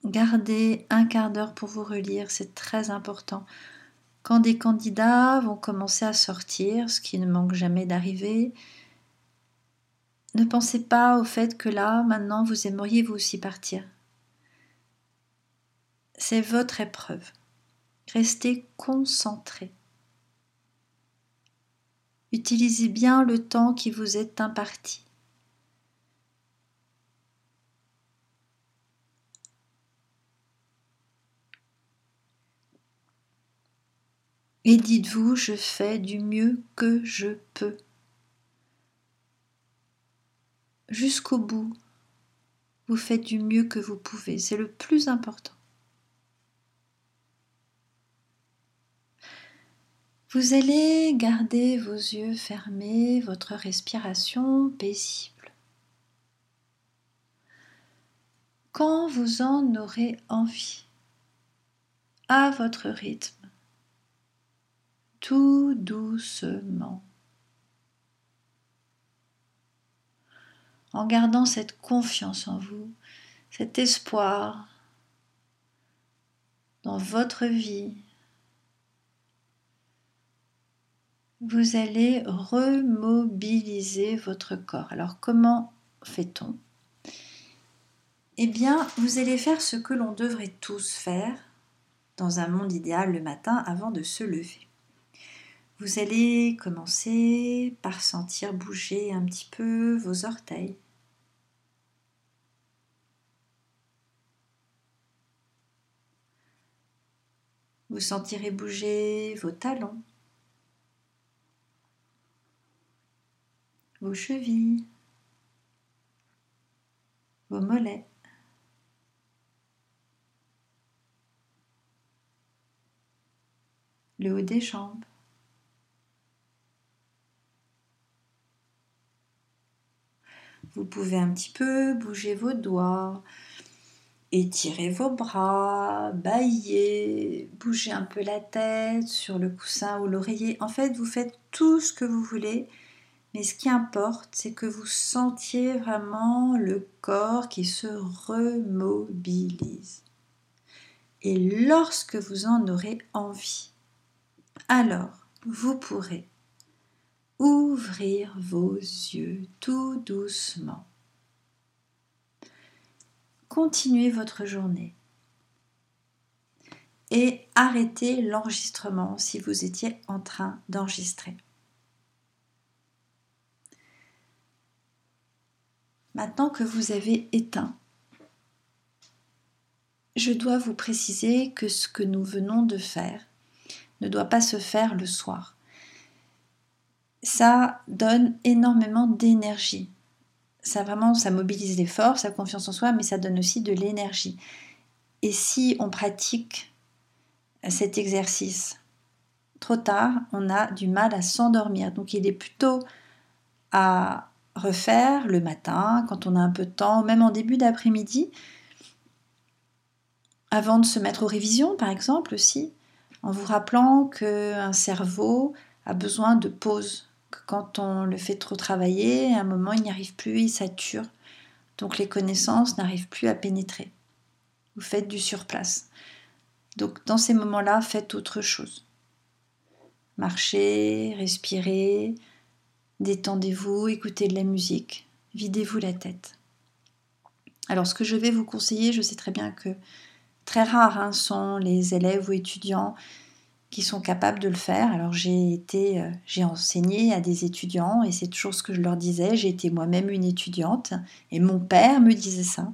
Gardez un quart d'heure pour vous relire, c'est très important. Quand des candidats vont commencer à sortir, ce qui ne manque jamais d'arriver, ne pensez pas au fait que là, maintenant, vous aimeriez vous aussi partir. C'est votre épreuve. Restez concentré. Utilisez bien le temps qui vous est imparti. Et dites-vous, je fais du mieux que je peux. Jusqu'au bout, vous faites du mieux que vous pouvez. C'est le plus important. Vous allez garder vos yeux fermés, votre respiration paisible. Quand vous en aurez envie, à votre rythme, tout doucement. En gardant cette confiance en vous, cet espoir dans votre vie, vous allez remobiliser votre corps. Alors comment fait-on? Eh bien, vous allez faire ce que l'on devrait tous faire dans un monde idéal le matin avant de se lever. Vous allez commencer par sentir bouger un petit peu vos orteils. Vous sentirez bouger vos talons, vos chevilles, vos mollets. le haut des jambes. Vous pouvez un petit peu bouger vos doigts, étirer vos bras, bailler, bouger un peu la tête sur le coussin ou l'oreiller. En fait, vous faites tout ce que vous voulez, mais ce qui importe, c'est que vous sentiez vraiment le corps qui se remobilise. Et lorsque vous en aurez envie, alors vous pourrez ouvrir vos yeux tout doucement. Continuez votre journée et arrêtez l'enregistrement si vous étiez en train d'enregistrer. Maintenant que vous avez éteint, je dois vous préciser que ce que nous venons de faire ne doit pas se faire le soir ça donne énormément d'énergie. Ça vraiment, ça mobilise les forces, la confiance en soi, mais ça donne aussi de l'énergie. Et si on pratique cet exercice trop tard, on a du mal à s'endormir. Donc il est plutôt à refaire le matin, quand on a un peu de temps, même en début d'après-midi, avant de se mettre aux révisions, par exemple aussi, en vous rappelant qu'un cerveau a besoin de pause, quand on le fait trop travailler, à un moment il n'y arrive plus, il sature. Donc les connaissances n'arrivent plus à pénétrer. Vous faites du surplace. Donc dans ces moments-là, faites autre chose. Marchez, respirez, détendez-vous, écoutez de la musique, videz-vous la tête. Alors ce que je vais vous conseiller, je sais très bien que très rares hein, sont les élèves ou étudiants qui sont capables de le faire. Alors j'ai été, euh, j'ai enseigné à des étudiants et c'est toujours ce que je leur disais. J'ai été moi-même une étudiante et mon père me disait ça.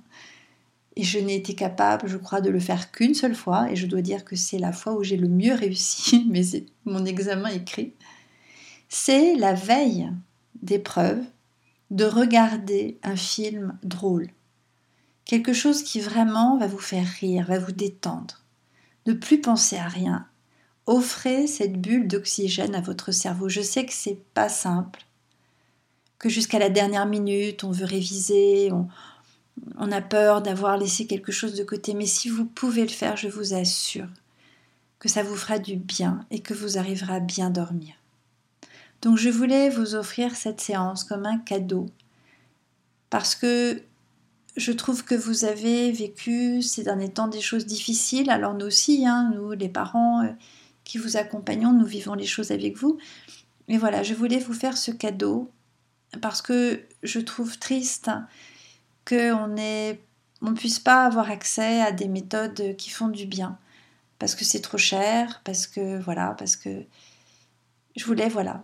Et je n'ai été capable, je crois, de le faire qu'une seule fois. Et je dois dire que c'est la fois où j'ai le mieux réussi, (laughs) mon examen écrit. C'est la veille d'épreuve de regarder un film drôle. Quelque chose qui vraiment va vous faire rire, va vous détendre. Ne plus penser à rien. Offrez cette bulle d'oxygène à votre cerveau. Je sais que c'est pas simple, que jusqu'à la dernière minute, on veut réviser, on, on a peur d'avoir laissé quelque chose de côté, mais si vous pouvez le faire, je vous assure que ça vous fera du bien et que vous arriverez à bien dormir. Donc je voulais vous offrir cette séance comme un cadeau. Parce que je trouve que vous avez vécu ces derniers temps des choses difficiles, alors nous aussi, hein, nous les parents euh, qui vous accompagnons, nous vivons les choses avec vous. Mais voilà, je voulais vous faire ce cadeau parce que je trouve triste qu'on ne puisse pas avoir accès à des méthodes qui font du bien. Parce que c'est trop cher, parce que voilà, parce que je voulais voilà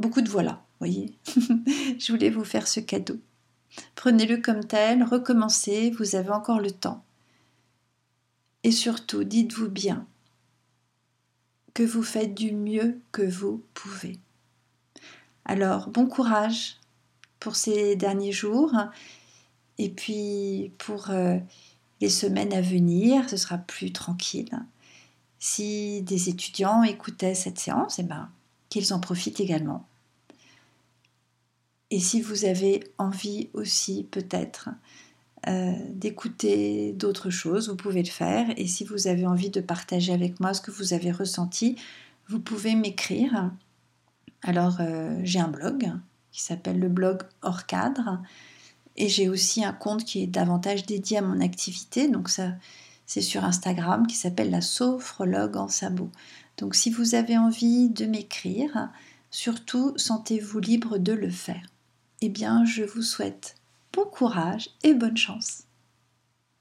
beaucoup de voilà, voyez. (laughs) je voulais vous faire ce cadeau. Prenez-le comme tel, recommencez, vous avez encore le temps. Et surtout, dites-vous bien que vous faites du mieux que vous pouvez. Alors, bon courage pour ces derniers jours et puis pour euh, les semaines à venir, ce sera plus tranquille. Si des étudiants écoutaient cette séance, eh ben, qu'ils en profitent également. Et si vous avez envie aussi peut-être euh, d'écouter d'autres choses, vous pouvez le faire. Et si vous avez envie de partager avec moi ce que vous avez ressenti, vous pouvez m'écrire. Alors euh, j'ai un blog qui s'appelle le blog hors cadre. Et j'ai aussi un compte qui est davantage dédié à mon activité. Donc ça, c'est sur Instagram qui s'appelle la sophrologue en sabot. Donc si vous avez envie de m'écrire, surtout sentez-vous libre de le faire eh bien, je vous souhaite bon courage et bonne chance.